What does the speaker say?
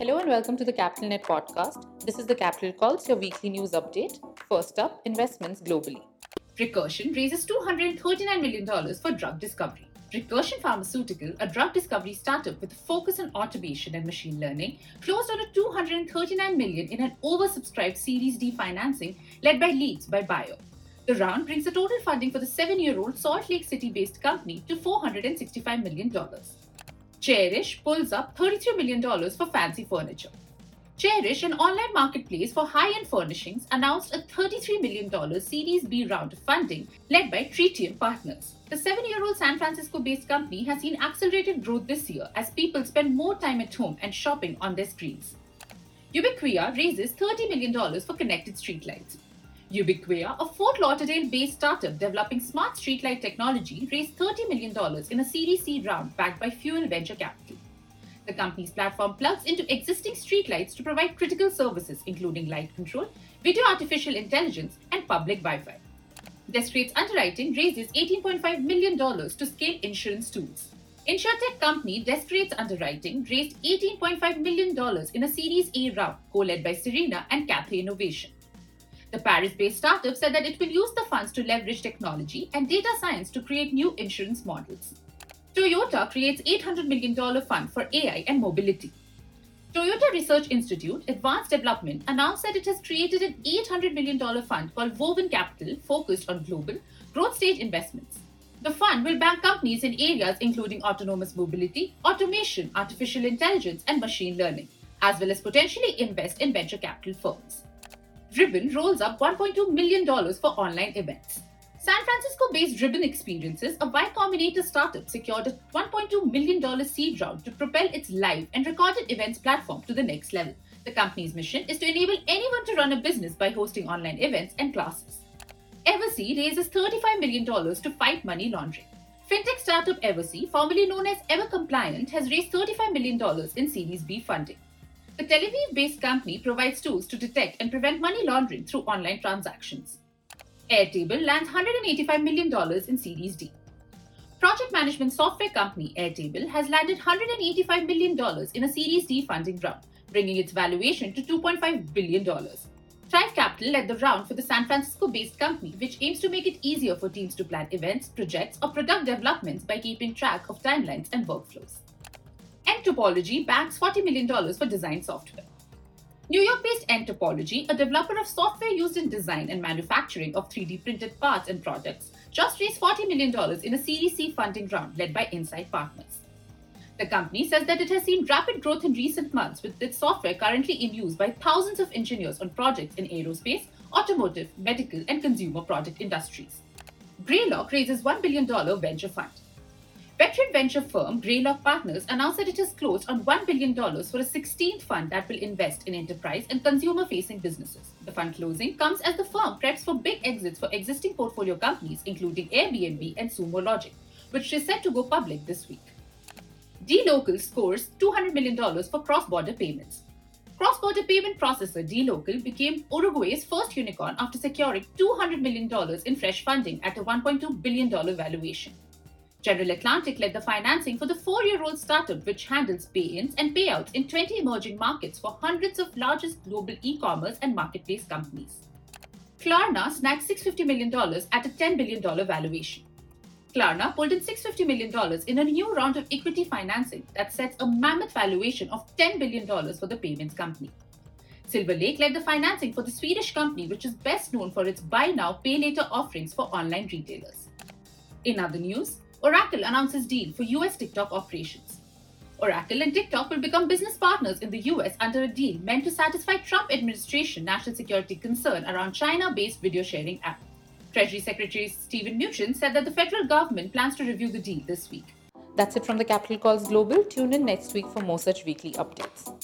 Hello and welcome to the Capital Net podcast. This is the Capital Calls, your weekly news update. First up, investments globally. Recursion raises $239 million for drug discovery. Recursion Pharmaceutical, a drug discovery startup with a focus on automation and machine learning, closed on a $239 million in an oversubscribed Series D financing led by Leaps by Bayer. The round brings the total funding for the seven-year-old Salt Lake City-based company to $465 million. Chairish pulls up $33 million for fancy furniture. Chairish, an online marketplace for high-end furnishings, announced a $33 million Series B round of funding led by Tritium Partners. The seven-year-old San Francisco-based company has seen accelerated growth this year as people spend more time at home and shopping on their screens. Ubicquia raises $30 million for connected streetlights. Ubicquia, a Fort Lauderdale-based startup developing smart streetlight technology, raised $30 million in a Series C round backed by Fuel Venture Capital. The company's platform plugs into existing streetlights to provide critical services including light control, video artificial intelligence, and public Wi-Fi. Descartes Underwriting raises $18.5 million to scale insurance tools. Insurtech company Descartes Underwriting raised $18.5 million in a Series A round co-led by Serena and Cathay Innovation. The Paris based startup said that it will use the funds to leverage technology and data science to create new insurance models. Toyota creates $800 million fund for AI and mobility. Toyota Research Institute Advanced Development announced that it has created an $800 million fund called Woven Capital focused on global growth stage investments. The fund will bank companies in areas including autonomous mobility, automation, artificial intelligence, and machine learning, as well as potentially invest in venture capital firms. Ribbon rolls up $1.2 million for online events. San Francisco based Ribbon Experiences, a Y Combinator startup, secured a $1.2 million seed round to propel its live and recorded events platform to the next level. The company's mission is to enable anyone to run a business by hosting online events and classes. EverC raises $35 million to fight money laundering. Fintech startup EverC, formerly known as EverCompliant, has raised $35 million in Series B funding. The Tel Aviv based company provides tools to detect and prevent money laundering through online transactions. Airtable lands $185 million in Series D. Project management software company Airtable has landed $185 million in a Series D funding round, bringing its valuation to $2.5 billion. Thrive Capital led the round for the San Francisco based company, which aims to make it easier for teams to plan events, projects, or product developments by keeping track of timelines and workflows. nTopology backs $40 million for design software. New York based nTopology, a developer of software used in design and manufacturing of 3D printed parts and products, just raised $40 million in a Series C funding round led by Insight Partners. The company says that it has seen rapid growth in recent months with its software currently in use by thousands of engineers on projects in aerospace, automotive, medical, and consumer product industries. Greylock raises $1 billion venture fund. Veteran venture firm Greylock Partners announced that it has closed on $1 billion for a 16th fund that will invest in enterprise and consumer facing businesses. The fund closing comes as the firm preps for big exits for existing portfolio companies, including Airbnb and Sumo Logic, which is set to go public this week. DLocal scores $200 million for cross border payments. Cross border payment processor DLocal became Uruguay's first unicorn after securing $200 million in fresh funding at a $1.2 billion valuation. General Atlantic led the financing for the four year old startup, which handles pay ins and payouts in 20 emerging markets for hundreds of largest global e commerce and marketplace companies. Klarna snagged $650 million at a $10 billion valuation. Klarna pulled in $650 million in a new round of equity financing that sets a mammoth valuation of $10 billion for the payments company. Silver Lake led the financing for the Swedish company, which is best known for its buy now, pay later offerings for online retailers. In other news, Oracle announces deal for US TikTok operations. Oracle and TikTok will become business partners in the US under a deal meant to satisfy Trump administration national security concern around China-based video sharing app. Treasury Secretary Steven Mnuchin said that the federal government plans to review the deal this week. That's it from the Capital Calls Global. Tune in next week for more such weekly updates.